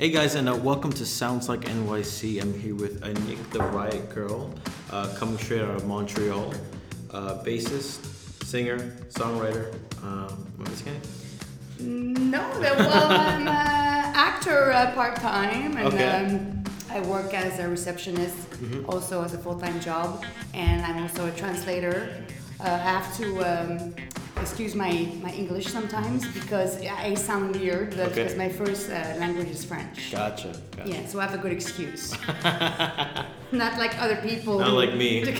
Hey guys, and uh, welcome to Sounds Like NYC. I'm here with uh, Nick, the Riot Girl, uh, coming straight out of Montreal. Uh, bassist, singer, songwriter. Um, what was his name? No, well, I'm an actor uh, part time, and Okay. um, I work as a receptionist, also as a full time job, and I'm also a translator. Uh, I have to um, excuse my, my English sometimes because I sound weird, but Okay. because my first uh, language is French. Gotcha. gotcha. Yeah, so I have a good excuse. Not like other people. Not like me.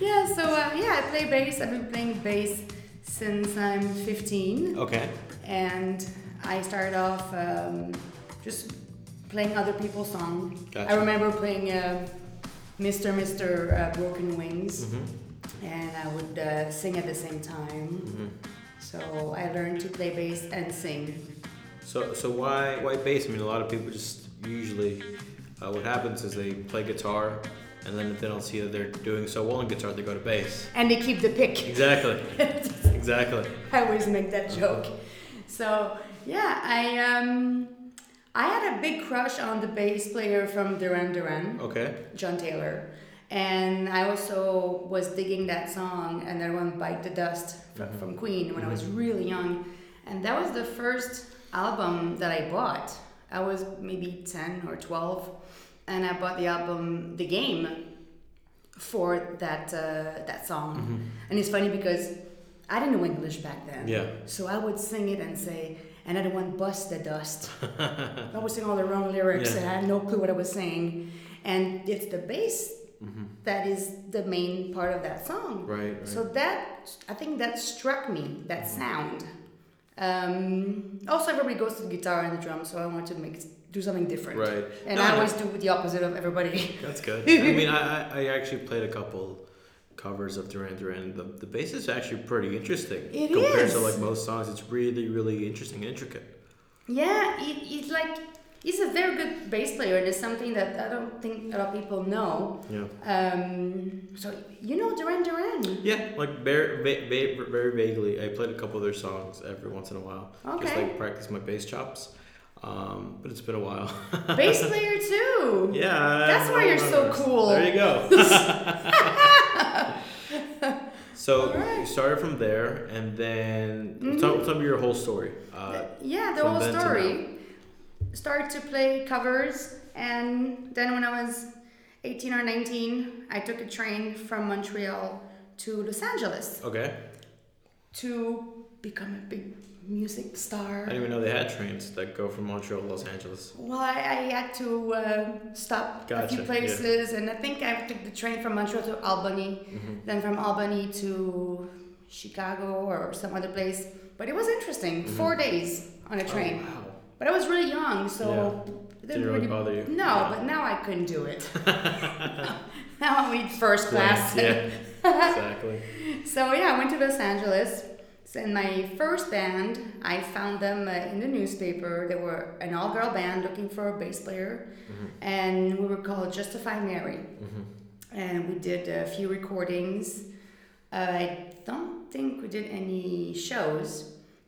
Yeah, so uh, yeah, I play bass. I've been playing bass since I'm 15. okay. and I started off um, just playing other people's songs. Gotcha. I remember playing uh, Mr. Mr. Uh, Broken Wings, hmm and I would uh, sing at the same time. hmm So I learned to play bass and sing. So, so why why bass? I mean, a lot of people just usually uh, what happens is they play guitar, and then if they don't see that they're doing so well on guitar, they go to bass. And they keep the pick. Exactly. exactly. I always make that joke. So yeah, I um, I had a big crush on the bass player from Duran Duran. Okay. John Taylor. And I also was digging that song, and that one Bite the Dust fr- Mhm. from Queen when I was really young. And that was the first album that I bought. I was maybe 10 or 12, and I bought the album The Game for that, uh, that song. Mhm. And it's funny because I didn't know English back then. Yeah. So I would sing it and say, and I don't one bust the dust. I was singing all the wrong lyrics Yeah. and I had no clue what I was saying. And it's the bass hmm that is the main part of that song. Right. right. So that, I think that struck me, that sound. Um, also, everybody goes to the guitar and the drums, so I wanted to make do something different. right. And No, I no. always do the opposite of everybody. That's good. I mean, I, I, actually played a couple covers of Duran Duran. The, the bass is actually pretty interesting. It compared to like most songs. It's really, really interesting intricate. Yeah, it, it's like he's a very good bass player, and it's something that I don't think a lot of people know. Yeah. Um, so you know Duran Duran. Yeah, like very, va- very vaguely. I played a couple of their songs every once in a while. okay. Just like practice my bass chops. Um, but it's been a while. bass player too. yeah. That's why you're so cool. There you go. so Alright. you started from there, and then Mhm. tell, tell me your whole story. Uh, yeah, the whole story. Started to play covers, and then when I was 18 or 19, I took a train from Montreal to Los Angeles okay. to become a big music star. I didn't even know they had trains that go from Montreal to Los Angeles. Well, I, I had to uh, stop a Gotcha, few yeah. places, and I think I took the train from Montreal to Albany, hmm then from Albany to Chicago or some other place. But it was interesting. Four days on a train. Oh, wow. But I was really young, so it Didn't really bother you. No, but now I couldn't do it. now I need first class. Yeah. exactly. So yeah, I went to Los Angeles. So in my first band, I found them uh, in the newspaper. They were an all-girl band looking for a bass player, Mhm. and we were called Justify Mary. hmm And we did a few recordings. Uh, I don't think we did any shows,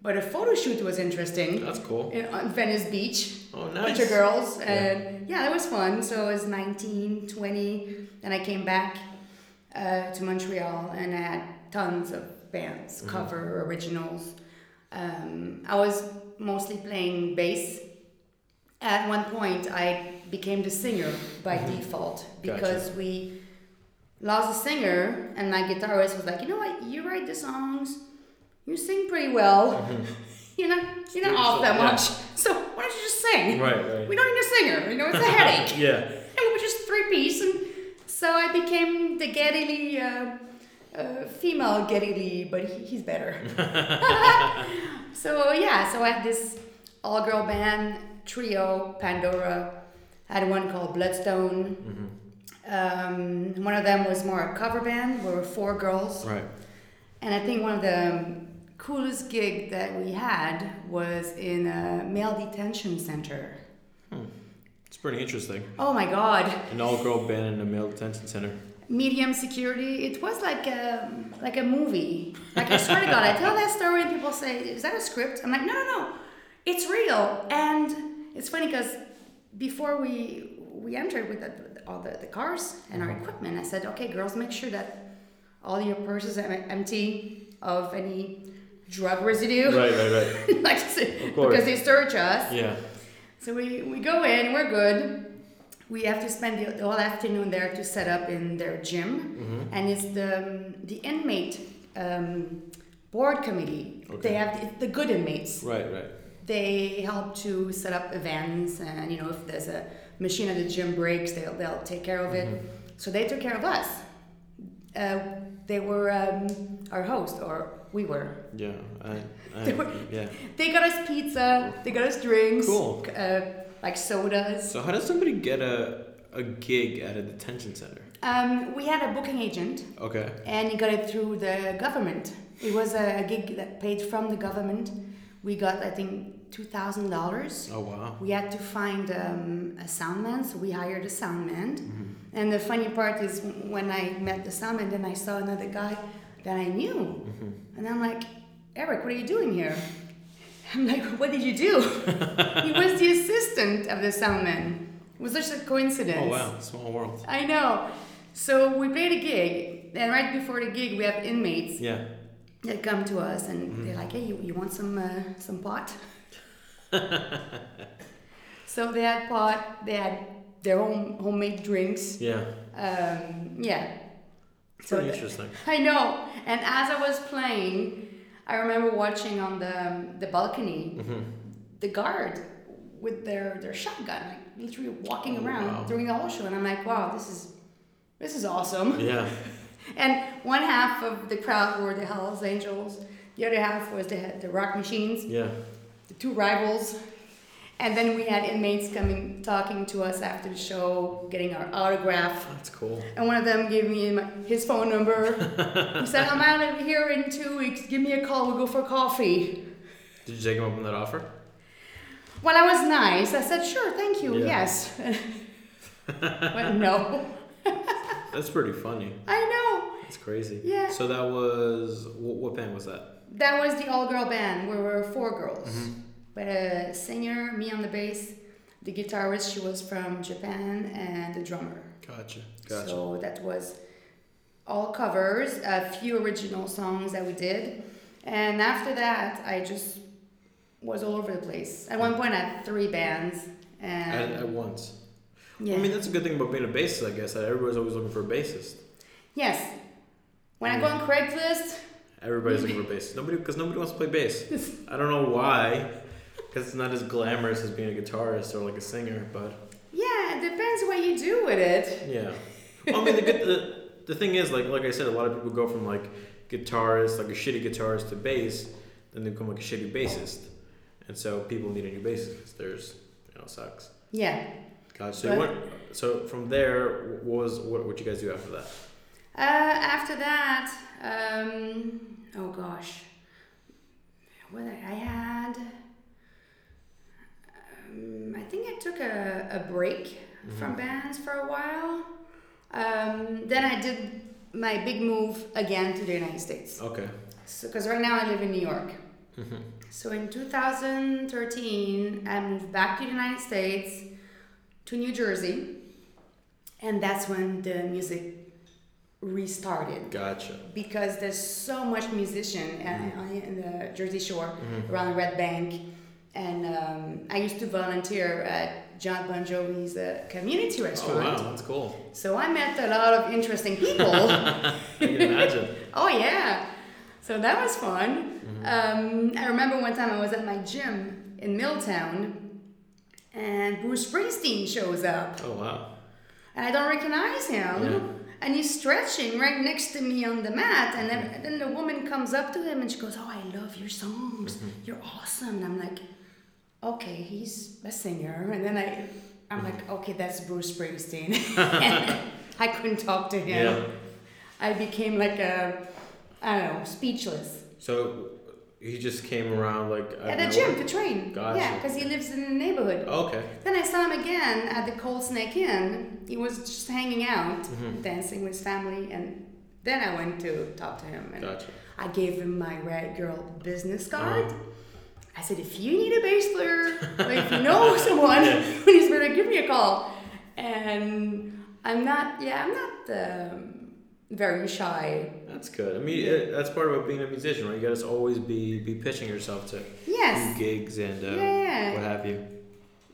but a photo shoot was interesting That's cool. in, on Venice Beach. Oh, bunch of girls and yeah. that was fun so i was 19 20 then i came back uh, to montreal and i had tons of bands Mhm. cover originals um, i was mostly playing bass at one point i became the singer by Mhm. default because we lost a singer and my guitarist was like you know what you write the songs you sing pretty well Mhm. you're not you're not off that yeah. much so why don't you just sing Right, right. we don't need a singer. You know, it's a headache. yeah. and we were just three piece, and so I became the Geddy Lee, uh, uh, female Geddy Lee, but he, he's better. so yeah, so I had this all girl band trio, Pandora. I had one called Bloodstone. hmm Um, one of them was more a cover band. We were four girls. Right. And I think one of the coolest gig that we had was in a male detention center. Hmm. It's pretty interesting. Oh my god. An all-girl band in a male detention center. Medium security. It was like a like a movie. Like I swear to God, I tell that story and people say, "Is that a script?" I'm like, "No, no, no. It's real." And it's funny because before we we entered with the, all the, the cars and our equipment, I said, okay, girls, make sure that all your purses are empty of any drug residue. Right, right, right. like because they search us. Yeah. So we, we go in, we're good. We have to spend the, the whole afternoon there to set up in their gym, Mm-hmm. and it's the um, the inmate um, board committee. Okay. They have the, the good inmates. Right, right. They help to set up events, and you know if there's a machine at the gym breaks, they'll they'll take care of it. Mm-hmm. So they took care of us. Uh, they were um, our host, or we were. Yeah. I, I, They were- yeah. They got us pizza. They got us drinks. Cool. Uh, like sodas. So how does somebody get a a gig at a detention center? Um, we had a booking agent, Okay. and he got it through the government. It was a gig that paid from the government. We got, I think, two thousand dollars. Oh wow. We had to find um, a soundman, so we hired a soundman. Mm-hmm. And the funny part is when I met the soundman, then I saw another guy that I knew, Mm-hmm. and I'm like, Eric, what are you doing here? I'm like, what did you do? he was the assistant of the soundman. It was just a coincidence. Oh wow. Small world. I know. So we played a gig, and right before the gig, we have inmates Yeah. that come to us, and Mm-hmm. they're like, "Hey, you, you want some uh, some pot?" so they had pot. They had their own homemade drinks. Yeah. Um, yeah. So pretty interesting. I know. And as I was playing, I remember watching on the um, the balcony Mm-hmm. the guard with their their shotgun, like literally walking Oh, around wow. during the whole show, and I'm like, wow, this is this is awesome. Yeah. And one half of the crowd were the Hells Angels, the other half was the the Rock Machines, Yeah. the two rivals. And then we had inmates coming talking to us after the show, getting our autograph. That's cool. And one of them gave me my, his phone number. he said, I'm out of here in two weeks. Give me a call. We'll go for coffee. Did you take him up on that offer? Well, I was nice. I said, sure, thank you, Yeah. yes. but no. That's pretty funny. I know. That's crazy. Yeah. So that was what, what band was that? That was the all girl band. Where We were four girls. Mm-hmm. But a singer, me on the bass, the guitarist, she was from Japan, and the drummer. Gotcha. Gotcha. So that was all covers, a few original songs that we did. And after that, I just was all over the place. At one point, I had three bands. at, And at once. yeah. I mean, that's a good thing about being a bassist, I guess. That everybody's always looking for a bassist. yes. When I go on mm. Craigslist, Everybody's looking for a bassist. Nobody, because nobody wants to play bass. I don't know why. Because it's not as glamorous as being a guitarist or like a singer, but yeah, it depends what you do with it. yeah. Well, I mean, the, good, the the thing is, like like I said, a lot of people go from like guitarist, like a shitty guitarist, to bass, then they become like a shitty bassist, and so people need a new bassist because there's you know sucks. Yeah. Gotcha. So you went, so from there, what was what what you guys do after that? Uh, after that, um, oh gosh, what I had, um, I think I took a, a break from bands for a while. Um, then I did my big move again to the United States. Okay. So, because right now I live in New York. Mm-hmm. So in 2013, I moved back to the United States, to New Jersey, and that's when the music restarted Gotcha. because there's so much musician uh, on in the Jersey Shore Mhm. around Red Bank, and um, I used to volunteer at John Bon Jovi's uh, community restaurant. Oh wow, that's cool. So I met a lot of interesting people. I can imagine. oh yeah, so that was fun. Mm-hmm. Um, I remember one time I was at my gym in Milltown, and Bruce Springsteen shows up, Oh wow. and I don't recognize him. Yeah. And he's stretching right next to me on the mat, and then, then the woman comes up to him and she goes, "Oh, I love your songs. Mm-hmm. You're awesome." And I'm like, "Okay, he's a singer." And then I, I'm like, "Okay, that's Bruce Springsteen." I couldn't talk to him. Yeah. I became like a, I don't know, speechless. So he just came around like At the gym, to train. Gotcha. Yeah, because he lives in the neighborhood. Oh, okay. Then I saw him again at the Colts Neck Inn. He was just hanging out, Mhm. dancing with his family, and then I went to talk to him. And Gotcha. I gave him my Riot Girl business card. Uh-huh. I said, if you need a bass player, or if you know someone, please better give me a call. And I'm not, yeah, I'm not um, very shy. That's good. I mean, it, that's part of being a musician, right? You gotta always be be pitching yourself to Yes. gigs and um, Yeah. what have you.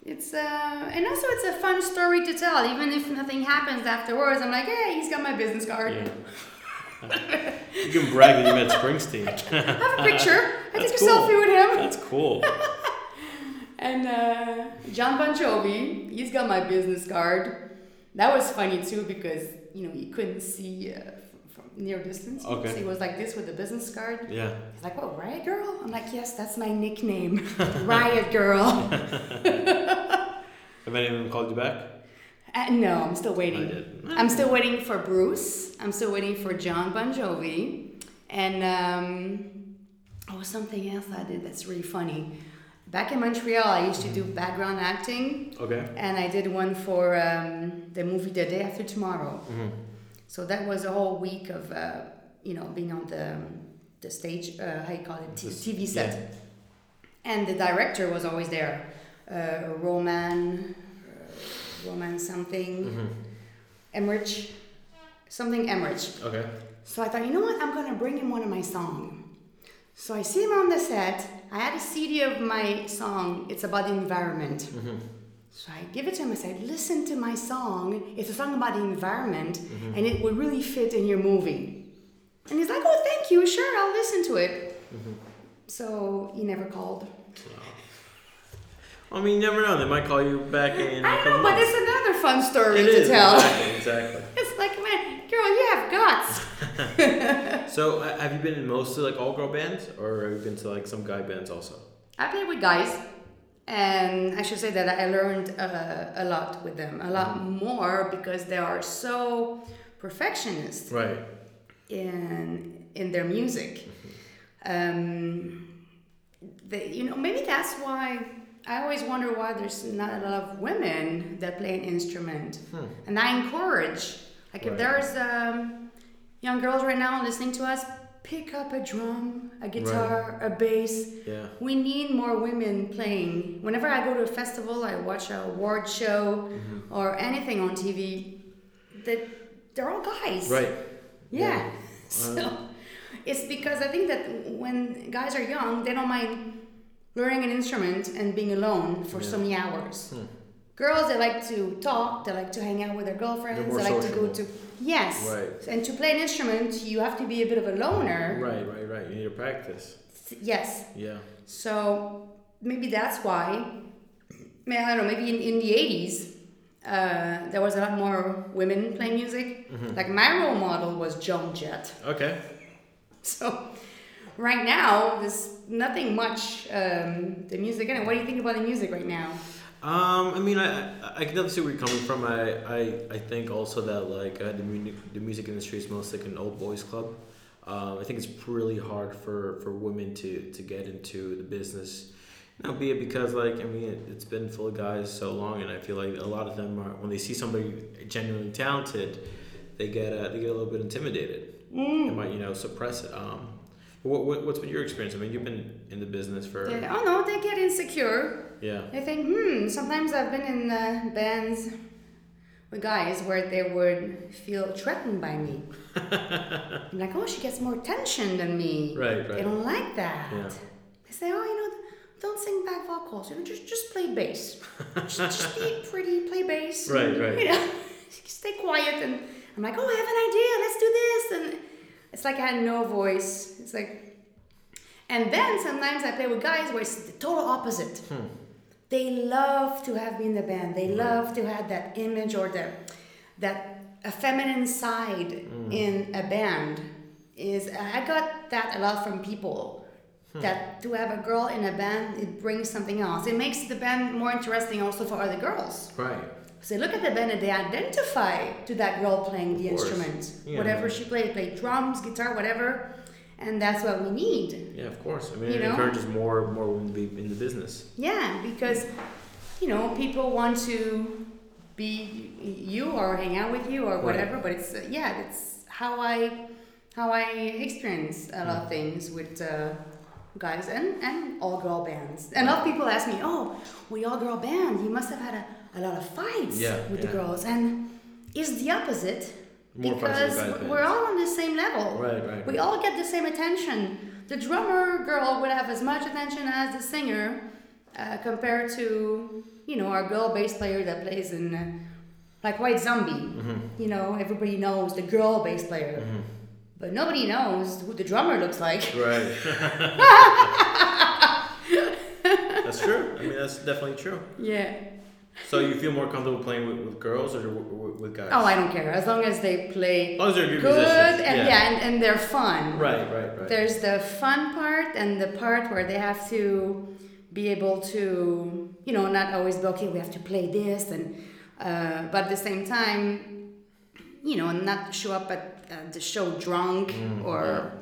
It's uh, and also it's a fun story to tell. Even if nothing happens afterwards, I'm like, hey, he's got my business card. Yeah. you can brag that you met Springsteen. Have a picture. I That's took a cool. selfie with him. That's cool. And uh, John Bon Jovi, he's got my business card. That was funny too because you know you couldn't see uh, near distance. Okay. So he was like this with the business card. Yeah. He's like, "What, Riot Girl?" I'm like, "Yes, that's my nickname, Riot Girl." Have any of them called you back? Uh, no, I'm still I waiting. did. I'm still waiting for Bruce. I'm still waiting for John Bon Jovi. And um, oh, something else I did that's really funny. Back in Montreal, I used to do background acting, Okay. and I did one for um, the movie The Day After Tomorrow. Mm-hmm. So that was a whole week of, uh, you know, being on the, the stage, uh, how you call it, T- TV set. Yeah. And the director was always there. Uh, Roman, Roman something. hmm Emmerich, something Emmerich. Okay. So I thought, you know what? I'm gonna bring him one of my song. So I see him on the set. I had a CD of my song. It's about the environment. hmm So I give it to him. I said, listen to my song. It's a song about the environment, Mm-hmm. and it would really fit in your movie. And he's like, oh, thank you. Sure, I'll listen to it. Mm-hmm. So he never called. I mean, you never know. They might call you back in. I know, but it's another fun story It to is, tell. Exactly. exactly. It's like, man, girl, you have guts. So, uh, have you been in mostly like all girl bands, or have you been to like some guy bands also? I played with guys, and I should say that I learned uh, a lot with them, a lot more because they are so perfectionist Right. in in their music. Um, they, you know, maybe that's why I always wonder why there's not a lot of women that play an instrument, Hmm. and I encourage. Like if there's um, young girls right now listening to us, pick up a drum, a guitar, a bass. Yeah. We need more women playing. Whenever I go to a festival, I watch a award show Mm-hmm. or anything on TV, that they're all guys. Right. Yeah. Yeah. So it's because I think that when guys are young, they don't mind learning an instrument and being alone for so many hours. Hmm. Girls, they like to talk, they like to hang out with their girlfriends, they like to go to. Yes. Right. And to play an instrument, you have to be a bit of a loner. Right. Right. Right. You need to practice. Yes. Yeah. So maybe that's why. I don't know. Maybe in, in the eighties, uh, there was a lot more women playing music. Mm-hmm. Like my role model was Joan Jett. Okay. So right now, there's nothing much um, the music. And what do you think about the music right now? Um, I mean, I, I can definitely see where you're coming from. I, I, I think also that like uh, the music the music industry is mostly like an old boys club. Um, I think it's really hard for, for women to, to get into the business. Know, be it because like I mean it, it's been full of guys so long, and I feel like a lot of them are when they see somebody genuinely talented, they get uh, they get a little bit intimidated. They might you know suppress it. Um, what, what what's been your experience? I mean, you've been in the business for They- oh no, they get insecure. yeah. They think, hmm. Sometimes I've been in uh, bands with guys where they would feel threatened by me. I'm like, oh, she gets more attention than me. Right, right. They don't like that. Yeah. They say, oh, you know, don't sing back vocals. You know, just just play bass. just, just be pretty, play bass. Right, and, right. You know, stay quiet. And I'm like, oh, I have an idea. Let's do this. And it's like I had no voice. It's like, and then sometimes I play with guys where it's the total opposite. Hmm. They love to have me in the band. They love to have that image or the that a feminine side Mm. in a band is I got that a lot from people. Hmm. That to have a girl in a band, it brings something else. It makes the band more interesting also for other girls. Right. So look at the band and they identify to that girl playing the instrument. Yeah. Whatever she played, play drums, guitar, whatever. And that's what we need. Yeah, of course. I mean, You it know? encourages more more women to be in the business. Yeah, because you know people want to be you or hang out with you or Right. whatever. But it's uh, yeah, it's how I how I experience a lot of things with uh, guys and, and all girl bands. And a lot of people ask me, oh, we all girl band. You must have had a, a lot of fights Yeah, with the girls. And it's the opposite. More because we're all on the same level. Right, right, We right. all get the same attention. The drummer girl would have as much attention as the singer uh, compared to, you know, our girl bass player that plays in, uh, like White Zombie. Mm-hmm. You know, everybody knows the girl bass player. But nobody knows who the drummer looks like. Right. that's true. I mean, that's definitely true. Yeah. So you feel more comfortable playing with, with girls or with, guys? Oh, I don't care. As long as they play As long as they're good, good musicians. and yeah, and, and they're fun. Right, right, right. There's the fun part and the part where they have to be able to, you know, not always be okay. We have to play this, and uh, but at the same time, you know, not show up at uh, the show drunk Mm, or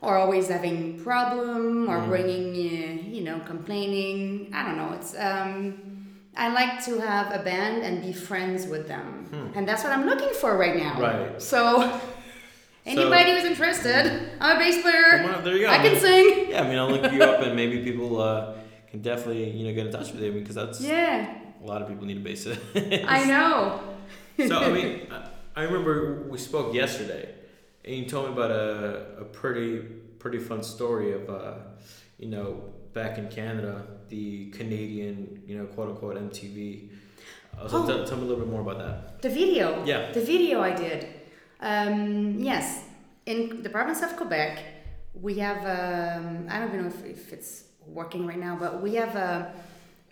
or always having problem or Mm. bringing, uh, you know, complaining. I don't know. It's um, I like to have a band and be friends with them, and that's what I'm looking for right now. Hmm. Right. So. Anybody who's interested, I'm a bass player. There you go. I can sing. Yeah, I mean, I'll look you up and maybe people uh, can definitely, you know, get in touch with you because that's Yeah, a lot of people need a bassist. I know. so I mean, I- I remember we spoke yesterday, and you told me about a, a pretty pretty fun story of uh, you know back in Canada, the Canadian you know quote unquote MTV. Uh, so Oh. tell, tell me a little bit more about that. The video. Yeah. The video I did. Um, yes, in the province of Quebec, we have. Um, I don't even know if, if it's working right now, but we have a,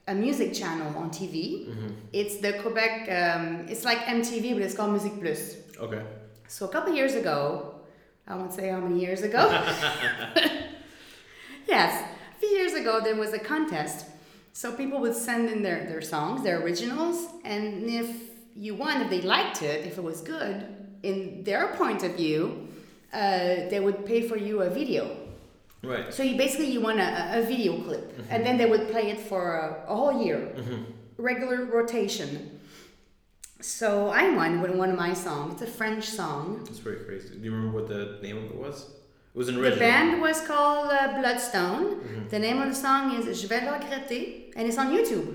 a music channel on TV. Mm-hmm. It's the Quebec. Um, it's like MTV, but it's called MusiquePlus. Okay. So a couple years ago, I won't say how many years ago. yes, a few years ago there was a contest. So people would send in their, their songs, their originals, and if you won, if they liked it, if it was good, in their point of view, uh, they would pay for you a video. Right. So you basically you won a, a video clip, and then they would play it for a, a whole year, regular rotation. So I won with one of my songs. It's a French song. It's pretty crazy. Do you remember what the name of it was? Was an The band was called uh, Bloodstone. Mm-hmm. The name of the song is Je vais le regretter, and it's on YouTube.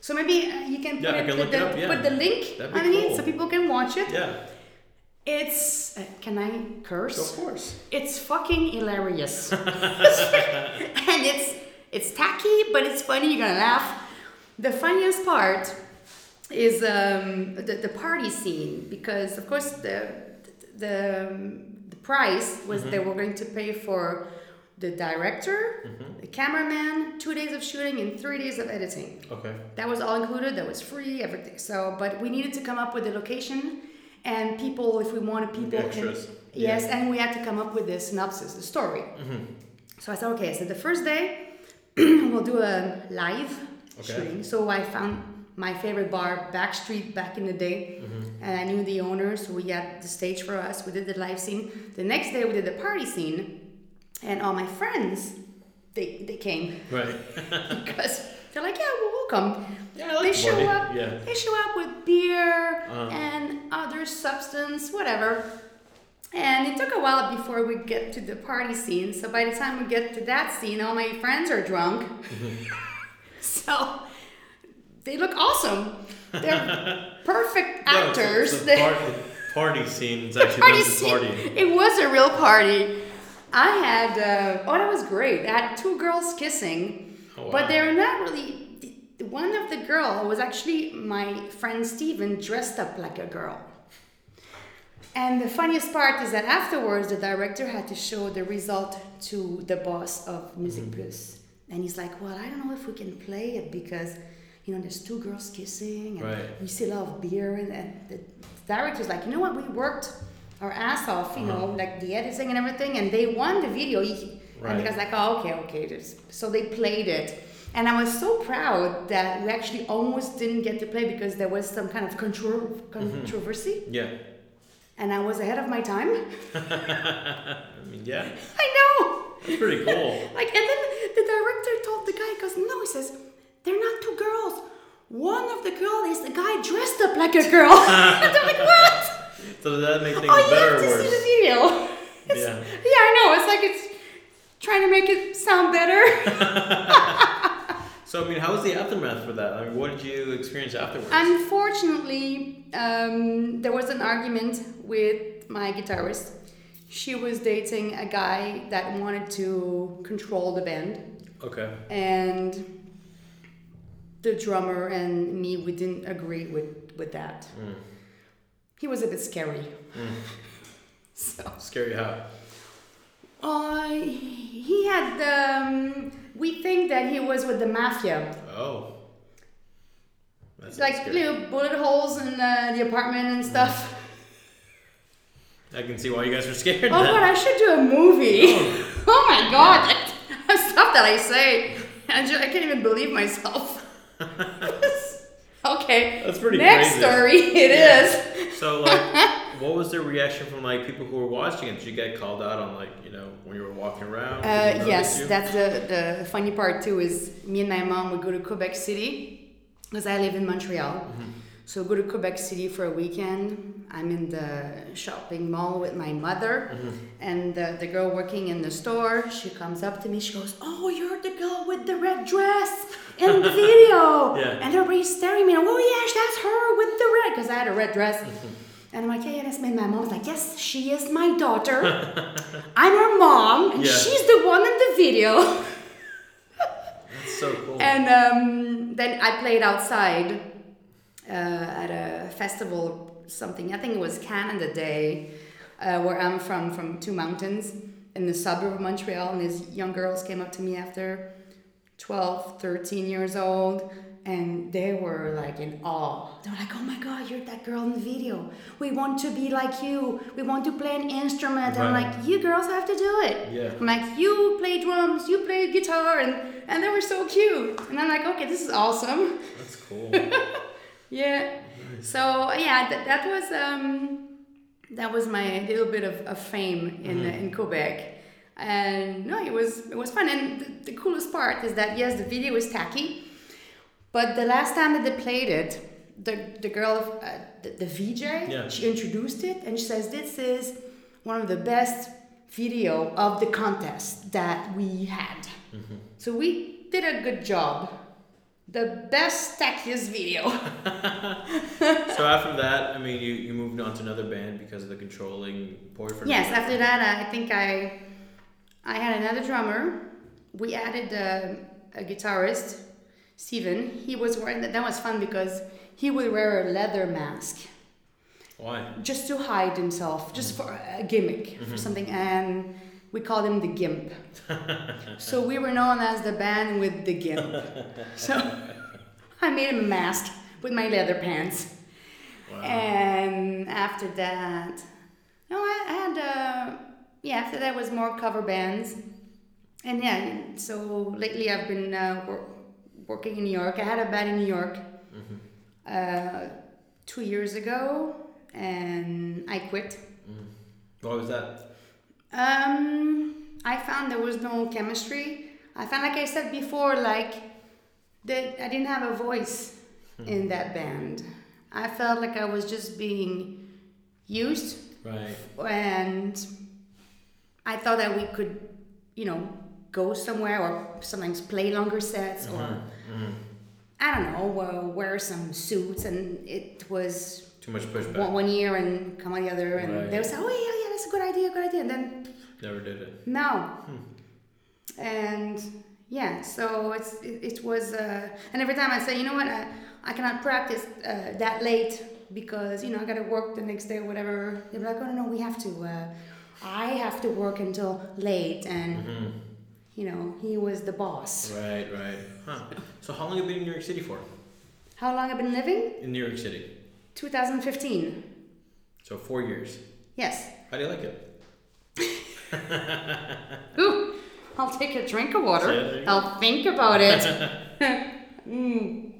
So maybe uh, you can put, Yeah, it, can put, look it the, up, yeah. put the link underneath cool. so people can watch it. Yeah. It's uh, can I curse? Of course. It's fucking hilarious, and it's it's tacky, but it's funny. You're gonna laugh. The funniest part is um, the, the party scene because, of course, the the, um, the price was they were going to pay for the director, the cameraman, two days of shooting, and three days of editing. Okay. That was all included. That was free. Everything. So, but we needed to come up with a location and people, if we wanted people. Extras. yes, and we had to come up with the synopsis, the story. Mm-hmm. So I said, okay. So the first day, we'll do a live Okay. shooting. So I found my favorite bar, Backstreet, back in the day, Mm-hmm. And I knew the owner, so we had the stage for us. We did the live scene. The next day, we did the party scene, and all my friends, they they came Right. because they're like, yeah, well, welcome. Yeah, like they show party. up. Yeah. They show up with beer Uh-huh. and other substance, whatever. And it took a while before we get to the party scene. So by the time we get to that scene, all my friends are drunk. so they look awesome. They're perfect No, actors. it's They- party, party scene. It's actually party scene. party. It was a real party. I had uh, oh that was great. I had two girls kissing, Oh, wow. but they're not really. One of the girl was actually my friend Steven dressed up like a girl. And the funniest part is that afterwards the director had to show the result to the boss of Music Mm-hmm. Plus. And he's like, Well, I don't know if we can play it because you know there's two girls kissing and Right. we lot of beer and, and the director's like, you know what, we worked our ass off, you know, Uh-huh. like the editing and everything, and they won the video. He- Right. And the guy's like, oh, okay, okay. Just, so they played it. And I was so proud that we actually almost didn't get to play because there was some kind of contro- Mm-hmm. controversy. Yeah. And I was ahead of my time. I mean, yeah. I know. That's pretty cool. Like, and then the director told the guy, because no, he says, they're not two girls. One of the girl is a guy dressed up like a girl. and I'm like, what? So does that make things Oh, better or to see worse? the video. It's, Yeah. yeah, I know. It's like it's trying to make it sound better. So I mean, how was the aftermath for that? I mean, what did you experience afterwards? Unfortunately, um, there was an argument with my guitarist. She was dating a guy that wanted to control the band, okay. and the drummer and me we didn't agree with with that. Mm. He was a bit scary. Mm. So, Scary how? uh, he had um, we think that he was with the mafia. Oh. That's like bullet holes in uh, the apartment and stuff. I can see why you guys are scared. Oh god, I should do a movie. oh my god, stuff that I say, I, just, I can't even believe myself. okay, That's pretty next crazy. story. It is. Yeah. So like, what was the reaction from like people who were watching it? Did you get called out on like you know when you were walking around? Uh, yes, you? that's the, the funny part too. Is me and my mom would go to Quebec City because I live in Montreal. Mm-hmm. So go to Quebec City for a weekend. I'm in the shopping mall with my mother, Mm-hmm. and the, the girl working in the store. She comes up to me. She goes, "Oh, you're the girl with the red dress in the video." Yeah. And everybody's staring at me. Oh yes, that's her with the red, because I had a red dress. And I'm like, yeah, yeah, that's me. And my mom's like, yes, she is my daughter. I'm her mom, and Yeah. she's the one in the video. That's so cool. And um, then I played outside uh, at a festival, something. I think it was Canada Day, uh, where I'm from, from Two Mountains in the suburb of Montreal. And these young girls came up to me after 12, 13 years old. And they were like in awe. They're like, oh my God, you're that girl in the video. We want to be like you. We want to play an instrument. And I'm like, you girls have to do it. Yeah. I'm like, you play drums, you play guitar, and, and they were so cute. And I'm like, okay, this is awesome. That's cool. Yeah. So yeah, that, that was um, that was my little bit of, of fame in in Quebec, and no, it was it was fun. And the, the coolest part is that yes, the video is tacky, but the last time that they played it, the the girl, uh, the, the VJ, Yeah. she introduced it, and she says this is one of the best video of the contest that we had. So we did a good job. The best tackiest video. so after that, I mean, you, you moved on to another band because of the controlling boyfriend. Yes, after that, I think I I had another drummer. We added uh, a guitarist, Steven. He was wearing that. That was fun because he would wear a leather mask Why? just to hide himself, just for a gimmick, for something. And we called him the Gimp. so we were known as the band with the Gimp. so I made him a mask with my leather pants. Wow. And after that, no, I, I had, uh, yeah, after that was more cover bands. And yeah, so lately I've been uh, wor- working in New York. I had a band in New York uh, two years ago, and I quit. What was that? Um, I found there was no chemistry. I found, like I said before, like that I didn't have a voice in that band. I felt like I was just being used, Right. and I thought that we could, you know, go somewhere or sometimes play longer sets or Mhm. I don't know, uh, wear some suits, and it was Too much pushback. one, one year and come on the other, and Right. they would say, "Oh yeah, yeah, that's a good idea, good idea," and then Never did it. no. And yeah, so it's it, it was, uh, and every time I say, you know what, I, I cannot practice uh, that late because you know I gotta work the next day or whatever. They're like, oh no, no, we have to. I have to work until late, and Mhm. you know he was the boss. Right, right. Huh. So how long have you been in New York City for? How long I've been living? In New York City. 2015. So four years. Yes. How do you like it? Ooh, I'll take a drink of water. Yeah, there you go. I'll think about it. Mm.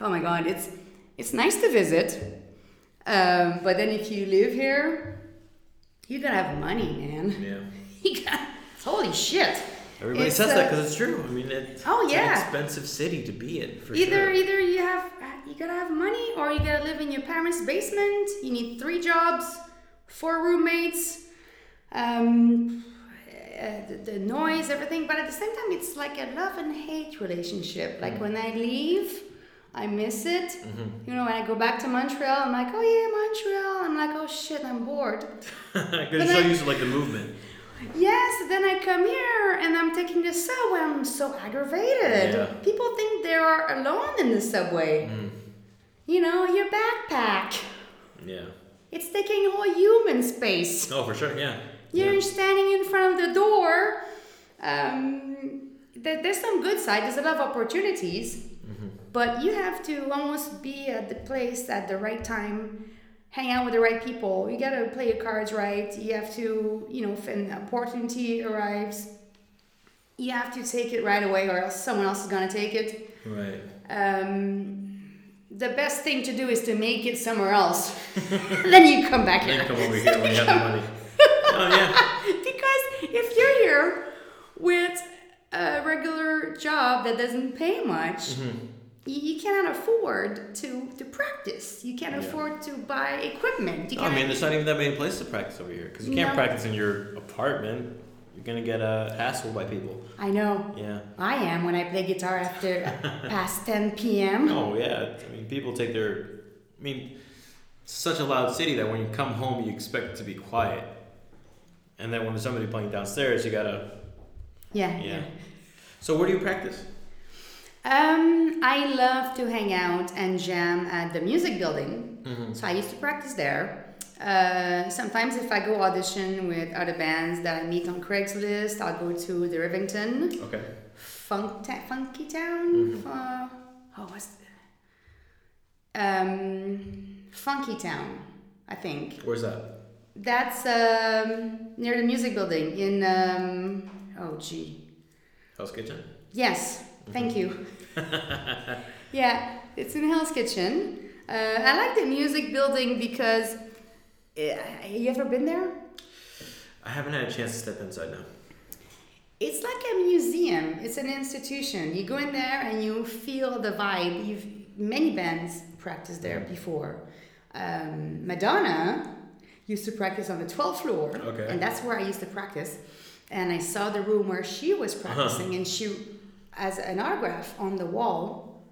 Oh my god, it's it's nice to visit, um, but then if you live here, you gotta have money, man. Yeah. You got holy shit. Everybody It's, says uh, that because it's true. I mean, it's, Oh, it's yeah. an expensive city to be in for either sure. either you have you gotta have money or you gotta live in your parents' basement. You need three jobs, four roommates. Um, uh, the, the noise, everything. But at the same time, it's like a love and hate relationship. Like when I leave, I miss it. You know, when I go back to Montreal, I'm like, oh yeah, Montreal. I'm like, oh shit, I'm bored. Because you're so I- used to like the movement. Yes, then I come here and I'm taking the subway. I'm so aggravated. Yeah. People think they are alone in the subway. You know, your backpack. Yeah. It's taking whole human space. Oh, for sure. Yeah. You're Yeah. standing in front of the door. Um, there, there's some good side. There's a lot of opportunities, but you have to almost be at the place at the right time, hang out with the right people. You gotta play your cards right. You have to, you know, if an opportunity arrives, you have to take it right away, or else someone else is gonna take it. Right. Um, the best thing to do is to make it somewhere else. then you come back Then here. come over here when you have the money. Oh yeah. because if you're here with a regular job that doesn't pay much, Mm-hmm. You, cannot afford to, to practice. You can't Yeah. afford to buy equipment. You No, I mean, there's not even that many places to practice over here because you can't No. practice in your apartment. You're gonna get uh, hassled by people. I know. Yeah. I am when I play guitar after past 10 p.m. Oh yeah. I mean, people take their. I mean, it's such a loud city that when you come home, you expect it to be quiet, and then when there's somebody playing downstairs, you gotta. Yeah. Yeah. So where do you practice? Um, I love to hang out and jam at the music building. Mm-hmm. So I used to practice there. Uh, sometimes if I go audition with other bands that I meet on Craigslist, I'll go to the Rivington, Okay. Funk ta- Funky Town. Mm-hmm. Uh, oh, what's the, um, Funky Town, I think. Where's that? That's um, near the music building in. Um, oh, gee. Hell's Kitchen. Yes, thank Mm-hmm. you. yeah, it's in Hell's Kitchen. Uh, I like the music building because. Uh, you ever been there? I haven't had a chance to step inside now. It's like a museum. It's an institution. You go in there and you feel the vibe. You've many bands practiced there before. Um, Madonna used to practice on the 12th floor, Okay. and that's where I used to practice. And I saw the room where she was practicing, and she has an autograph on the wall,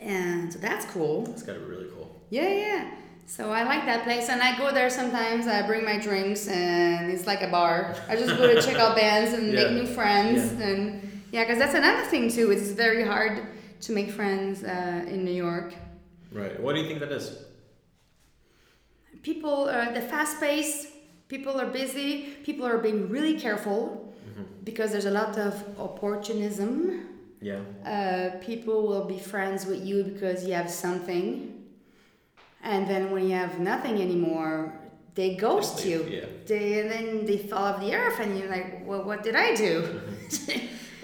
and so that's cool. It's gotta be really cool. Yeah, yeah. So I like that place, and I go there sometimes. I bring my drinks, and it's like a bar. I just go to check out bands and Yeah. make new friends, Yeah. and yeah, because that's another thing too. It's very hard to make friends uh, in New York. Right. What do you think that is? People, uh, the fast pace. People are busy. People are being really careful Mm-hmm. because there's a lot of opportunism. Yeah. Uh, people will be friends with you because you have something, and then when you have nothing anymore, they ghost leave, you. yeah. They and then they fall off the earth, and you're like, "Well, what did I do?"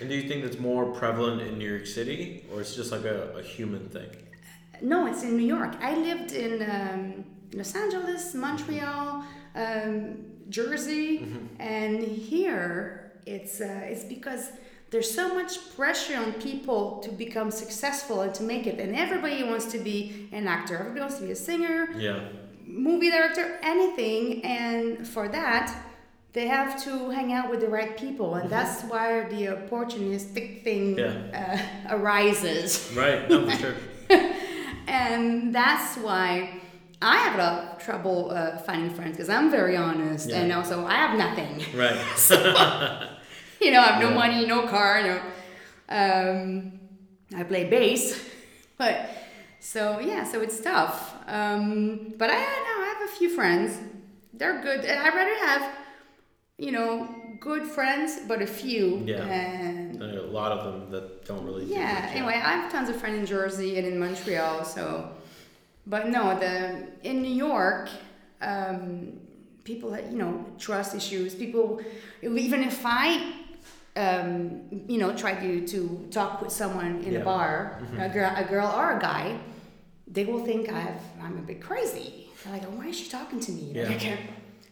And do you think that's more prevalent in New York City, or it's just like a, a human thing? no, it's in New York. I lived in um, Los Angeles, Montreal, um, Jersey, Mm-hmm. and here it's uh, it's because. There's so much pressure on people to become successful and to make it, and everybody wants to be an actor. Everybody wants to be a singer, Yeah. movie director, anything, and for that, they have to hang out with the right people, and that's why the opportunistic thing uh, arises. Right. No, for sure. and that's why I have a lot of trouble uh, finding friends because I'm very honest, Yeah. and also I have nothing. Right. you know, I have no Yeah. money, no car, no. Um, I play bass, but so yeah, so it's tough. Um, but I, know I have a few friends. They're good. I'd rather have, you know, good friends, but a few. Yeah. And a lot of them that don't really. yeah. much, Anyway, I have tons of friends in Jersey and in Montreal. So, but no, the in New York, um, people that you know trust issues. People, even if I. Um, you know, try to, to talk with someone in Yeah. a bar, a girl, a girl or a guy, they will think I have, I'm a bit crazy. They're like, oh, why is she talking to me? Yeah. Like,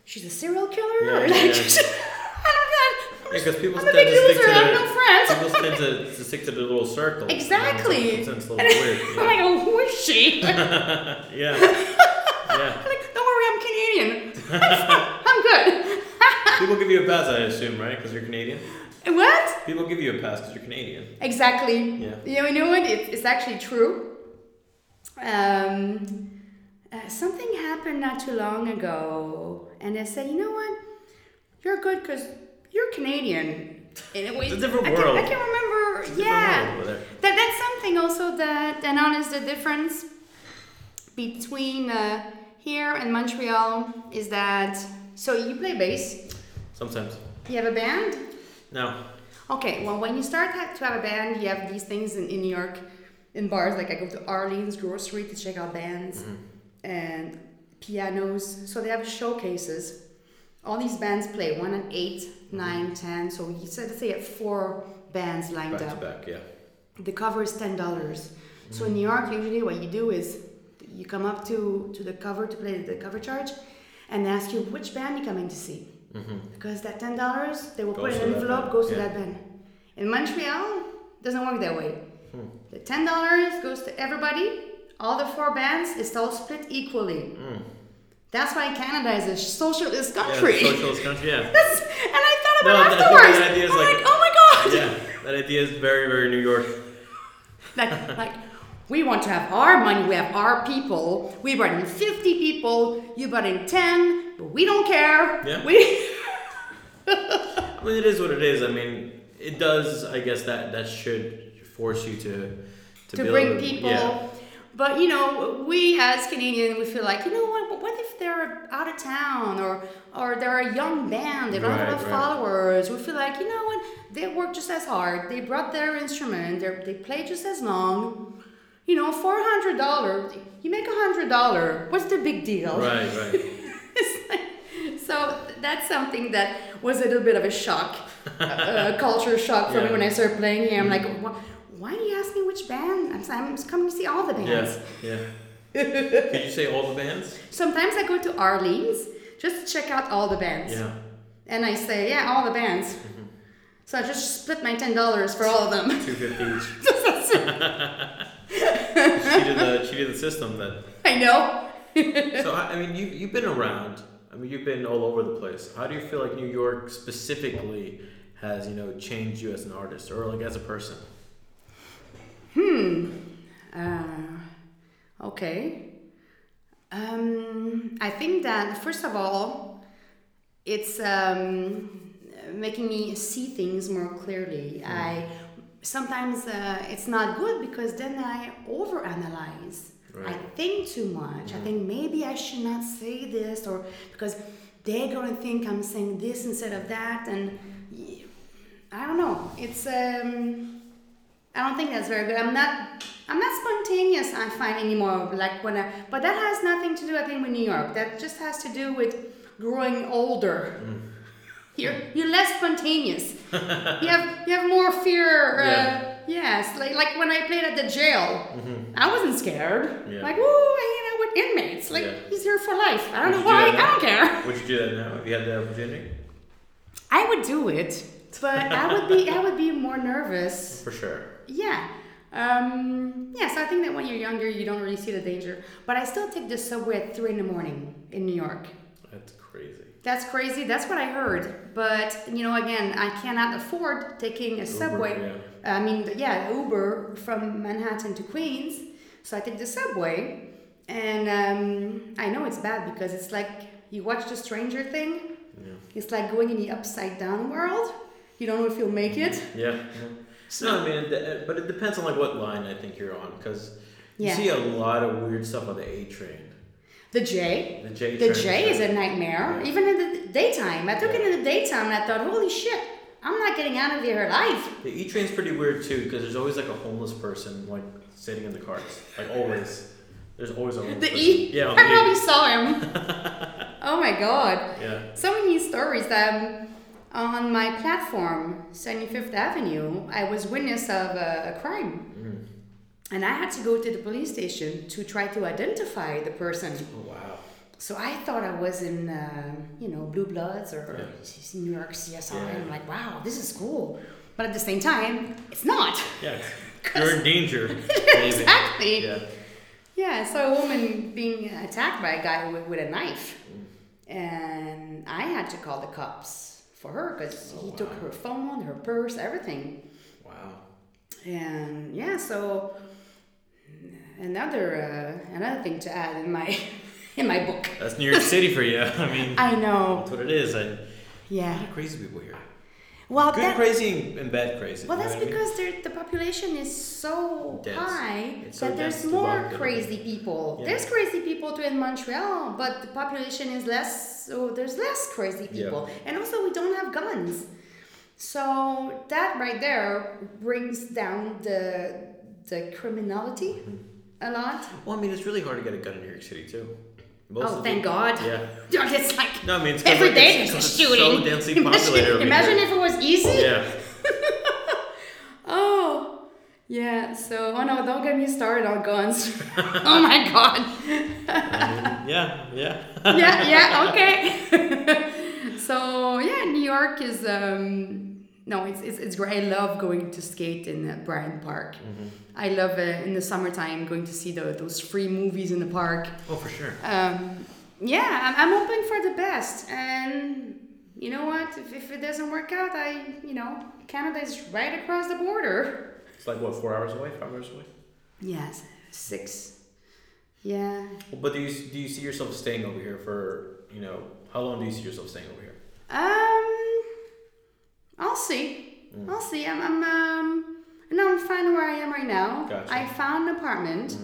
she's a serial killer? Yeah, or yeah, like, yeah. because people I'm a tend big to stick loser. to I have their, no friends. people tend to, to stick to their little circle. Exactly. It's, it's a little weird. I'm like, oh, who is she? Yeah. yeah. like, don't worry, I'm Canadian. I'm good. People give you a pass, I assume, right? Because you're Canadian. What? People give you a pass because you're Canadian. Exactly. Yeah. You know, you know what? It, it's actually true. Um, uh, something happened not too long ago, and they said, you know what? You're good because you're Canadian. And it was, It's a different I can, world. I can remember. It's yeah. world over there. That, that's something also that, and honest, the difference between uh, here and Montreal is that, so you play bass, Sometimes. you have a band, No. Okay, well, when you start to have a band, you have these things in, in New York, in bars. Like I go to Arlene's Grocery to check out bands mm-hmm. and pianos. So they have showcases. All these bands play one at eight, mm-hmm. nine, ten. So you said let's say you have four bands lined Back up. to back, yeah. The cover is ten dollars. So in mm-hmm. New York, usually what you do is you come up to to the cover to play the cover charge, and ask you which band you're coming to see. Because that ten dollars, they will put in an envelope, goes to that band. In Montreal, doesn't work that way. Hmm. The ten dollars goes to everybody. All the four bands is all split equally. That's why Canada is a socialist country. Yeah, socialist country, yeah. That's- and I thought about think afterwards. that idea is I'm like- like, oh my god. Yeah, that idea is very, very New York. Like, like, we want to have our money, we have our people. We brought in 50 people, you brought in 10, but we don't care. Yeah. We, I mean, it is what it is. I mean, it does. I guess that that should force you to to, to bring people. Yeah, But, you know, we as Canadian, we feel like, you know what, what if they're out of town or, or they're a young band, they don't have enough followers. We feel like, you know what, they work just as hard, they brought their instrument, they play just as long. You know, four hundred dollars. you make a hundred dollar. What's the big deal? right, right. Like- so that's something that was a little bit of a shock, a, a culture shock for me when I started playing here. I'm like, mm-hmm. why, why do you ask me which band? I'm, I'm coming to see all the bands. Yeah, yeah. Could you say all the bands? Sometimes I go to Arlene's just to check out all the bands. Yeah. And I say, yeah, all the bands. Mm-hmm. So I just split my ten dollars for all of them. Two fifty each. cheated the cheated the system. That I know. so I mean you you've been around. I mean you've been all over the place. How do you feel like New York specifically has you know changed you as an artist or like as a person? Hmm. Uh, okay. Um, I think that first of all, it's um, making me see things more clearly. I sometimes uh, it's not good because then I overanalyze. I think too much. I think maybe I should not say this or because they're gonna think I'm saying this instead of that, and I don't know. It's um, I don't think that's very good. I'm not. I'm not spontaneous. I find anymore. Like when I, but that has nothing to do. I think with New York. That just has to do with growing older. You're you're less spontaneous. you have you have more fear. Uh, Yeah. Yes, like like when I played at the jail, I wasn't scared. Yeah. Like woo, hanging out with inmates. Like Yeah. he's here for life. I don't Would know why. do I don't care. Would you do that now if you had the opportunity? I would do it, but I would be I would be more nervous. For sure. Yeah. Um, yeah, so I think that when you're younger, you don't really see the danger. But I still take the subway at 3 in the morning in New York. That's crazy. That's crazy. That's what I heard. But, you know, again, I cannot afford taking a subway. yeah. I mean, yeah, Uber from Manhattan to Queens. So I take the subway. And um, I know it's bad because it's like you watch the Stranger Thing. Yeah. It's like going in the upside down world. You don't know if you'll make it. Yeah. yeah. No, I mean, but it depends on like what line I think you're on because you Yeah. see a lot of weird stuff on the A train. The J. The J The. J is a nightmare, Yeah. even in the daytime. I took it in the daytime and I thought, holy shit, I'm not getting out of here alive. The E train's pretty weird too because there's always like a homeless person like sitting in the cars. Like always. There's always a homeless The person. E? Yeah. I the E. probably saw him. oh my god. Yeah. So many stories. Um, on my platform, 75th Avenue, I was witness of a, a crime. Mm. And I had to go to the police station to try to identify the person. Oh, wow. So I thought I was in, uh, you know, Blue Bloods or Yeah. New York CSI. Yeah. I'm like, wow, this is cool. But at the same time, it's not. Yeah. You're in danger. exactly. Yeah. Yeah, saw a woman being attacked by a guy with, with a knife. And I had to call the cops. for her because Oh, he took her phone, her purse, everything. Wow. And yeah, so another uh, another thing to add in my in my book. That's New York City for you. I mean, I know. that's what it is. A Yeah. lot of crazy people here. Well, Good that, crazy and bad crazy. well, that's what I mean? because the population is so Dense. high It's so that there's more crazy people. Yeah. There's crazy people too in Montreal, but the population is less, so there's less crazy Yeah. people. And also, we don't have guns. So that right there brings down the the criminality Mm-hmm. A lot. Well, I mean, it's really hard to get a gun in New York City too. Most oh, thank the, God. Yeah. It's like No, I mean, it's every like, day it's, there's a it's shooting. so densely imagine populated imagine if it was easy. Yeah. Oh, yeah. So, oh no, don't get me started on guns. oh my god. I mean, yeah, yeah. yeah, yeah, okay. so yeah, New York is um, no, it's, it's it's great. I love going to skate in uh, Bryant Park. I love uh, in the summertime going to see the, those free movies in the park. Oh, for sure. Um, yeah, I'm, I'm hoping for the best, and you know what? If, if it doesn't work out, I you know Canada is right across the border. It's like what, four hours away, five hours away. Yes, six. Yeah. Well, but do you do you see yourself staying over here for you know how long do you see yourself staying over here? Um, I'll see. Mm. I'll see. I'm, I'm um, no, I'm fine where I am right now. Gotcha. I found an apartment.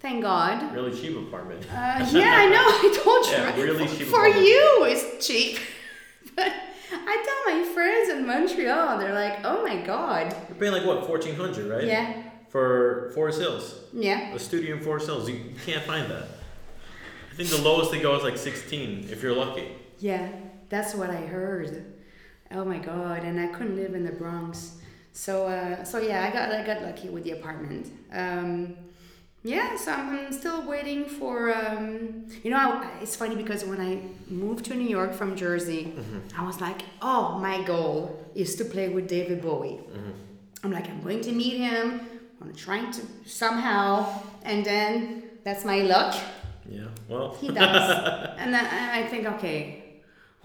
Thank God. Really cheap apartment. Uh, yeah, I know. I told you. Yeah, right? really cheap For apartment. you, it's cheap. but I tell my friends in Montreal, they're like, "Oh my God." You're paying like what, fourteen hundred, right? Yeah. For Forest Hills, Yeah. a studio in Forest Hills, you, you can't find that. I think the lowest they go is like sixteen, if you're lucky. Yeah, that's what I heard. Oh my god, and I couldn't live in the Bronx. So uh, so yeah, I got I got lucky with the apartment. Um, yeah, so I'm still waiting for. Um, you know, I, it's funny because when I moved to New York from Jersey, I was like, oh, my goal is to play with David Bowie. I'm like, I'm going to meet him. I'm trying to somehow, and then that's my luck. Yeah. Well. He does. and then I I think, okay,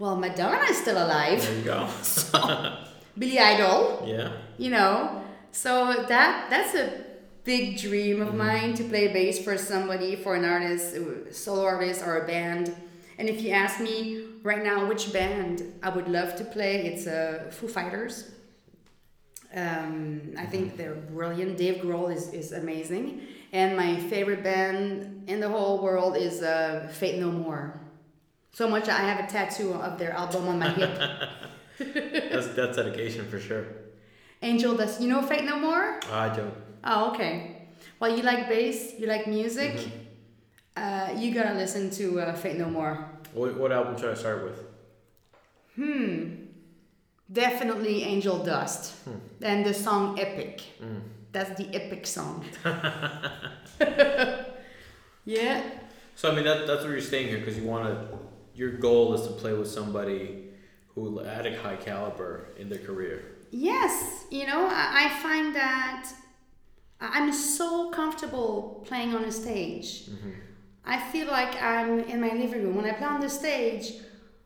well, Madonna's still alive. There you go. so, Billy Idol, yeah. you know. So that that's a big dream of mine to play bass for somebody, for an artist, solo artist or a band. And if you ask me right now which band I would love to play, it's uh, Foo Fighters. Um, I think they're brilliant. Dave Grohl is, is amazing. And my favorite band in the whole world is uh, Faith No More. So much I have a tattoo of their album on my hip. That's that's dedication for sure. Angel Dust. You know Faith No More? I don't. Oh, okay. Well, you like bass, you like music. Uh, you gotta listen to uh, Faith No More. What, what album should I start with? Hmm. Definitely Angel Dust. And the song Epic. That's the epic song. yeah. So I mean that that's where you're staying here because you want to. Your goal is to play with somebody who at a high caliber in their career. Yes, you know, I, find that I'm so comfortable playing on a stage. I feel like I'm in my living room. When I play on the stage,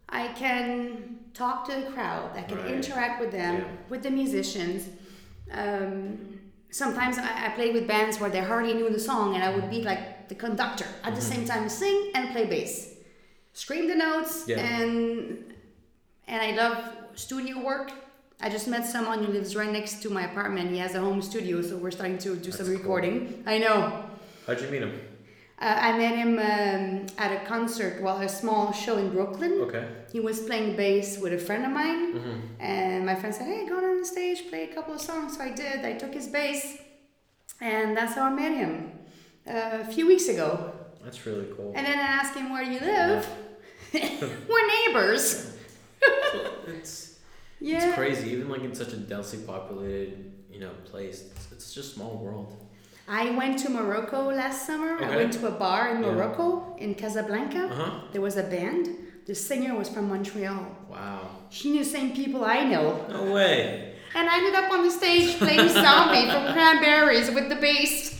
I can talk to the crowd, I can Right. interact with them, Yeah. with the musicians. Um, sometimes I, I played with bands where they hardly knew the song, and I would be like the conductor at the same time, sing and play bass, scream the notes, Yeah. and and I love studio work. I just met someone who lives right next to my apartment. He has a home studio, so we're starting to do some That's cool. recording. I know. How'd you meet him? Uh, I met him um, at a concert, well, a small show in Brooklyn. Okay. He was playing bass with a friend of mine, Mm-hmm. and my friend said, "Hey, go on the stage, play a couple of songs." So I did. I took his bass, and that's how I met him uh, a few weeks ago. That's really cool. And then I asked him, "Where do you live?" We're neighbors. It's Yeah. it's crazy. Even like in such a densely populated you know place, it's, it's just a small world. I went to Morocco last summer. I went to a bar in Yeah. Morocco, in Casablanca. Uh huh. There was a band. The singer was from Montreal. Wow. She knew the same people I know. No way. And I ended up on the stage playing Zombie from Cranberries with the bass.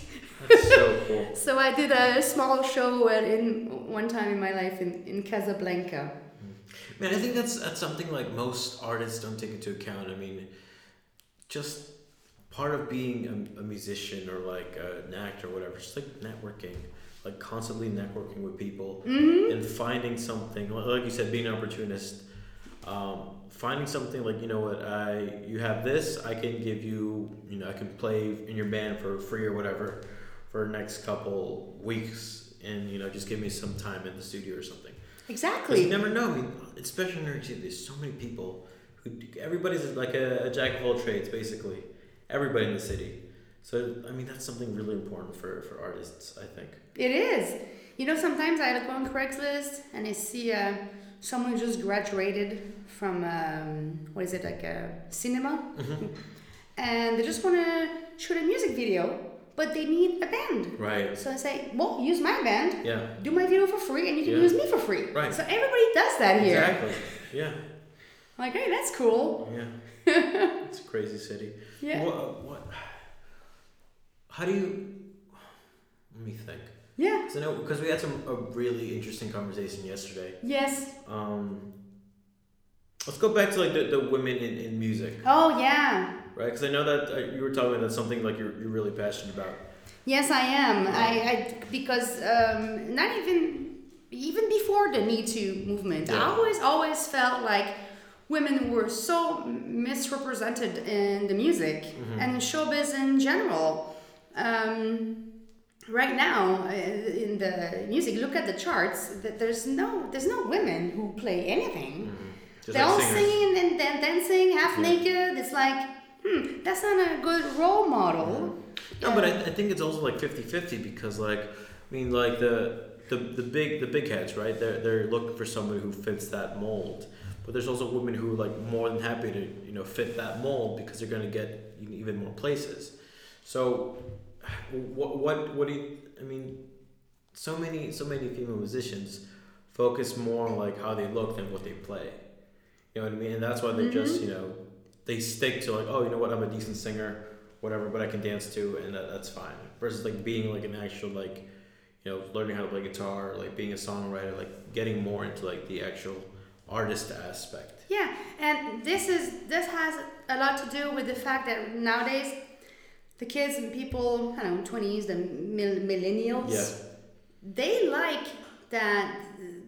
That's so cool. So I did a small show in one time in my life in, in Casablanca. Man, I think that's that's something like most artists don't take into account. I mean, just part of being a, a musician or like a, an actor or whatever, just like networking, like constantly networking with people Mm-hmm. and finding something. Like you said, being an opportunist. Um, finding something like you know what I you have this I can give you you know I can play in your band for free or whatever for the next couple weeks and you know just give me some time in the studio or something. Because you Exactly. never know. I mean, especially in New York City, there's so many people who everybody's like a, a jack of all trades, basically. Everybody in the city. So I mean, that's something really important for for artists. I think. It is. You know, sometimes I look on Craigslist and I see uh, someone who just graduated from um, what is it like a cinema, and they just want to shoot a music video, but they need a band. Right. So I say, well, use my band, Yeah. do my video for free, and you can Yeah. use me for free. Right. So everybody does that here. Exactly. Yeah. Like, hey, that's cool. Yeah. it's a crazy city. Yeah. What? What? How do you? Let me think. Yeah. I know because we had some a really interesting conversation yesterday. Yes. Um, let's go back to like the, the women in, in music. Oh yeah. Right? Because I know that uh, you were talking about that's something like you're, you're really passionate about. Yes, I am. I, I because um, not even even before the Me Too movement, I always always felt like women were so misrepresented in the music and showbiz in general. Um, right now, uh, in the music, look at the charts. th- There's no there's no women who play anything. Just They're like all singers. singing and dan- dancing half Yeah. naked. It's like, hmm, that's not a good role model. No, but I, I think it's also like 50-50 because like I mean like the the, the big the big heads right? They're they're looking for somebody who fits that mold. But there's also women who are like more than happy to you know fit that mold because they're going to get even more places. So what what what do you I mean so many so many female musicians focus more on like how they look than what they play. You know what I mean? And that's why they just you know they stick to like oh you know what I'm a decent singer whatever, but I can dance to, and that, that's fine. Versus like being like an actual like, you know, learning how to play guitar, like being a songwriter, like getting more into like the actual artist aspect. Yeah, and this is this has a lot to do with the fact that nowadays the kids and people, I don't know, twenties, the mil- millennials, Yeah. they like that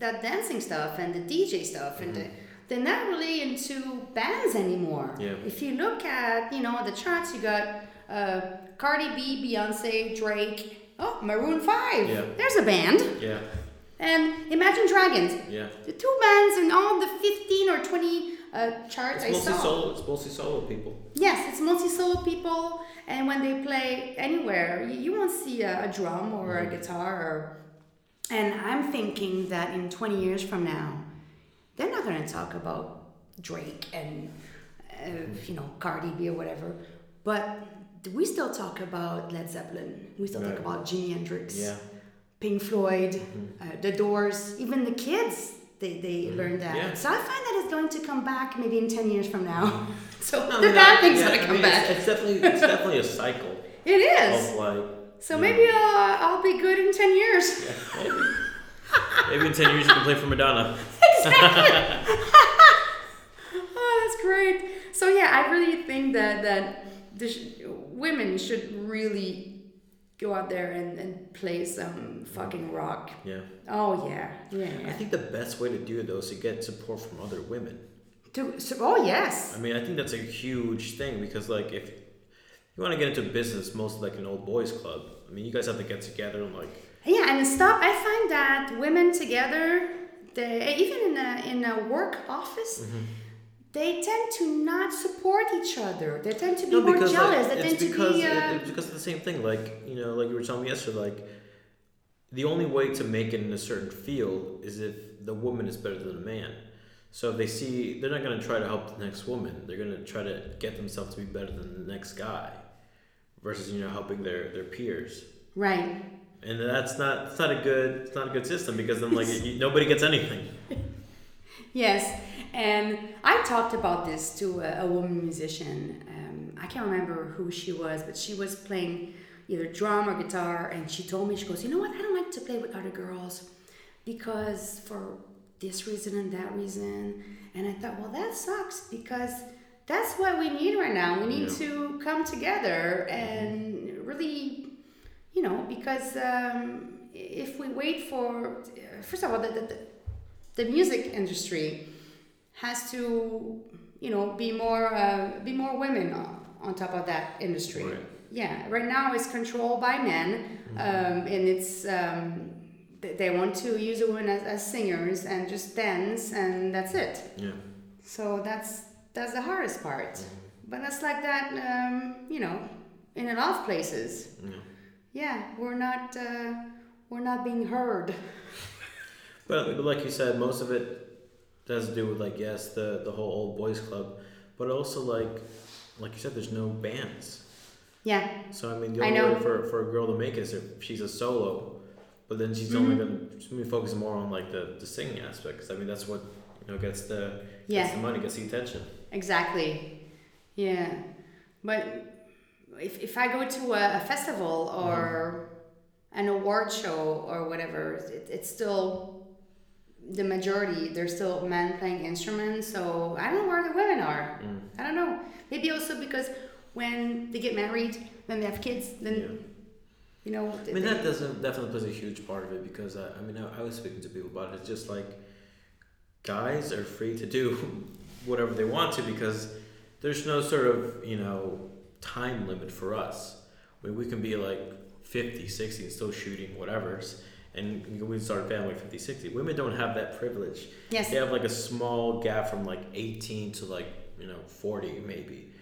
that dancing stuff and the DJ stuff, and mm-hmm. the, they're not really into bands anymore. Yeah. If you look at you know the charts, you got uh, Cardi B, Beyonce, Drake. Oh, Maroon Five. Yeah. There's a band. Yeah, And Imagine Dragons. yeah. The two bands in all the 15 or 20 uh, charts It's I mostly saw. solo. It's mostly solo people. Yes, it's multi solo people, and when they play anywhere, you, you won't see a, a drum or a guitar. Or, and I'm thinking that in 20 years from now, they're not going to talk about Drake and, uh, you know, Cardi B or whatever, but we still talk about Led Zeppelin, we still Right. talk about Jimi Hendrix. Yeah, Pink Floyd, uh, The Doors, even the kids, they, they learn that. Mm-hmm. Yeah. So I find that it's going to come back maybe in 10 years from now. So No, I the mean, bad I- thing's yeah, going to I come mean, back. It's, it's definitely it's definitely a cycle It is. of like. So maybe I'll, I'll be good in 10 years. know, maybe. maybe in ten years you can play for Madonna. Oh, that's great. So yeah, I really think that that the sh- women should really go out there and, and play some fucking rock. Yeah, Oh yeah, yeah. I think the best way to do it though is to get support from other women. To, so, oh yes. I mean, I think that's a huge thing because, like, if you want to get into business, most like an old boys club. I mean, you guys have to get together and like, Yeah, and stop. I find that women together, they even in a in a work office, Mm-hmm. They tend to not support each other. They tend to be no, more because jealous. like, they tend because to be. it- Uh, it's because of the same thing. Like, you know, like you were telling me yesterday, like the only way to make it in a certain field is if the woman is better than the man. So if they see, they're not going to try to help the next woman. They're going to try to get themselves to be better than the next guy, versus you know helping their their peers. right. And that's not it's not a good it's not a good system because then like you, nobody gets anything. Yes, and I talked about this to a, a woman musician. Um, I can't remember who she was, but she was playing either drum or guitar, and she told me she goes, "You know what? I don't like to play with other girls because for this reason and that reason. And I thought, well, that sucks because that's what we need right now. We need Yeah. to come together and really, you know, because um, if we wait for, first of all, the, the, the music industry has to, you know, be more uh, be more women on, on top of that industry. Right. Yeah, right now it's controlled by men, um, and it's um, th- they want to use women as, as singers and just dance, and that's it. Yeah. So that's that's the hardest part. But that's like that, um, you know, in a lot of places. Yeah. Yeah, we're not uh, we're not being heard. But, but like you said, most of it has to do with like yes, the the whole old boys club, but also like like you said, there's no bands. Yeah, So I mean, the only way for, for a girl to make it is if she's a solo, but then she's Mm-hmm. only gonna she's gonna be focusing more on like the, the singing aspect. 'cause I mean, that's what you know gets the Yeah. gets the money, gets the attention. exactly. Yeah, but if, if I go to a, a festival or an award show or whatever, it, it's still the majority. There's still men playing instruments, so I don't know where the women are. Mm. I don't know. Maybe also because when they get married, then they have kids, then Yeah. you know. I mean, that doesn't definitely plays a huge part of it because I, I mean, I, I was speaking to people about it. It's just like guys are free to do whatever they want to because there's no sort of you know time limit for us. I mean, we can be like 50, 60 and still shooting whatever's. And we start a family at 50, 60. Women don't have that privilege. yes. They have like a small gap from like 18 to like, you know, 40 maybe.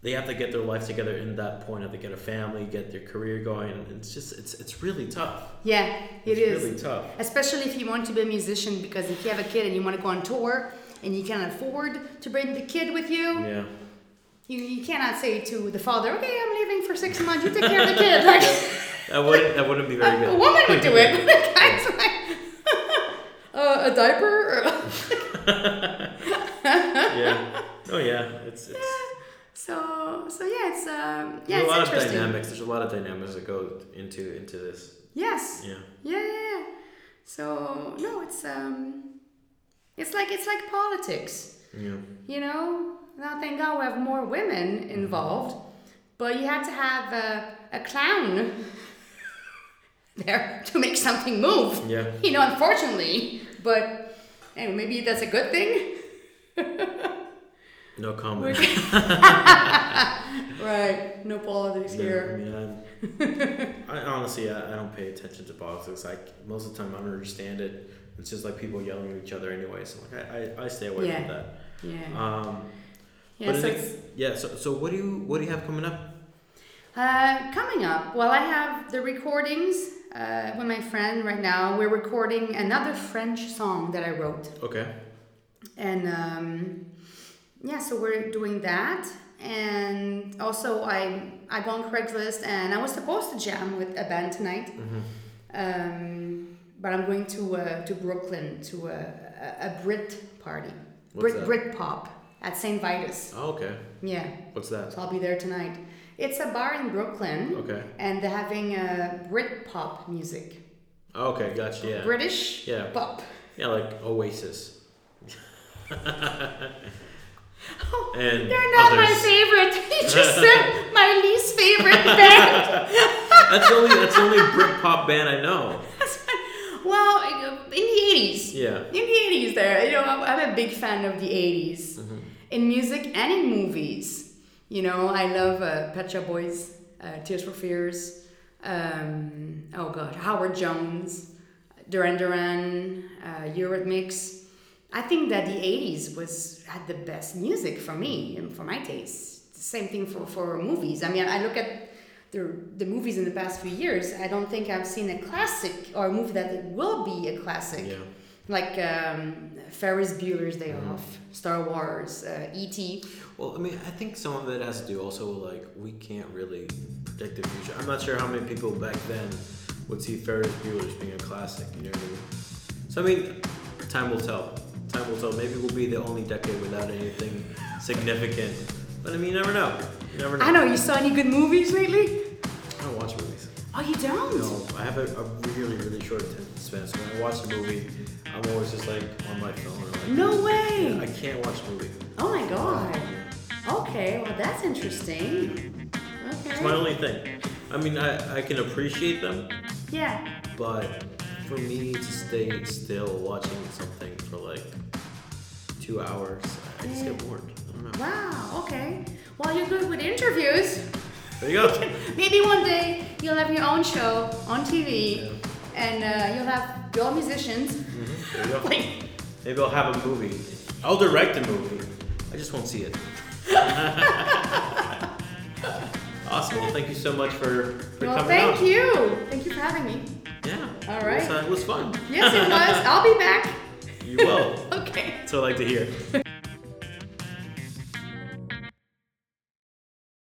They have to get their life together in that point, have to get a family, get their career going. And it's just, it's, it's really tough. Yeah, it it's is. really tough. Especially if you want to be a musician, because if you have a kid and you want to go on tour and you can't afford to bring the kid with you, Yeah. you, you cannot say to the father, "Okay, I'm leaving for six months. You take care of the kid." Like That wouldn't, that wouldn't be very good. a woman would do it. But the guy's like, uh, a diaper. yeah. Oh, yeah. It's, it's, so so yeah, it's um, yeah, there's a it's lot of dynamics. There's a lot of dynamics that go into into this. Yes. Yeah. Yeah, yeah, yeah. So no, it's um, it's like it's like politics. Yeah. You know, now thank God we have more women involved, but you have to have a, a clown there to make something move. Yeah. You know, unfortunately, but anyway, maybe that's a good thing. No comment. right, no politics I here. mean, I'm, I honestly, I, I don't pay attention to politics. Like most of the time, I don't understand it. It's just like people yelling at each other anyway. So like, I, I, I stay away Yeah. from that. Yeah. Um, Yeah, but so it- yeah. So, so what do you what do you have coming up? uh, coming up. Well, I have the recordings uh, with my friend right now. We're recording another French song that I wrote. Okay. and um, yeah so we're doing that and also i i go on craigslist and i was supposed to jam with a band tonight Mm-hmm. um, but i'm going to uh, to brooklyn to a, a, a brit party What's brit that? brit pop at st vitus Oh, okay. yeah What's that? so i'll be there tonight it's a bar in brooklyn Okay. and they're having uh, brit pop music okay. Gotcha. Yeah. british Yeah. pop Yeah, like Oasis. Oh, and They're not my others. favorite. You just said my least favorite band. That's the only that's the only Britpop band I know. well, in the 80s. Yeah. In the 80s, there. You know, I'm I'm a big fan of the 80s. Mm-hmm. In music and in movies. You know, I love uh, Pet Shop Boys, uh, Tears for Fears. Um, oh, God. Howard Jones, Duran Duran, uh, Eurythmics. I think that the 80s was had the best music for me and for my taste. Same thing for, for movies. I mean, I look at the, the movies in the past few years. I don't think I've seen a classic or a movie that will be a classic. Yeah. Like um, Ferris Bueller's Day Off, Star Wars, uh, E.T. Well, I mean, I think some of it has to do also with, like we can't really predict the future. I'm not sure how many people back then would see Ferris Bueller's being a classic. You know what I mean? So I mean, time will tell. Time will tell. Maybe we'll be the only decade without anything significant. But I mean, you never know. You never know. I know, you saw any good movies lately? Oh, you don't? No, I have a, a really, really short attention span. So when I watch a movie, I'm always just like on my phone. Or like, No way. I can't watch a movie. Oh my god. Okay, well that's interesting. Okay. It's my only thing. I mean, I, I can appreciate them, Yeah. but for me to stay still watching something for like two hours, I just get bored. I don't know. Wow. Okay. Well, you're good with interviews. There you go. Maybe one day you'll have your own show on TV, Yeah. and uh, you'll have your musicians. Mhm, There you go. Maybe I'll have a movie. I'll direct a movie. I just won't see it. awesome. Well, thank you so much for, for well, coming thank out. you. Thank you for having me. Yeah. All right. It was, uh, it was fun. Yes, it was. I'll be back. You will. Okay. That's what I like to hear.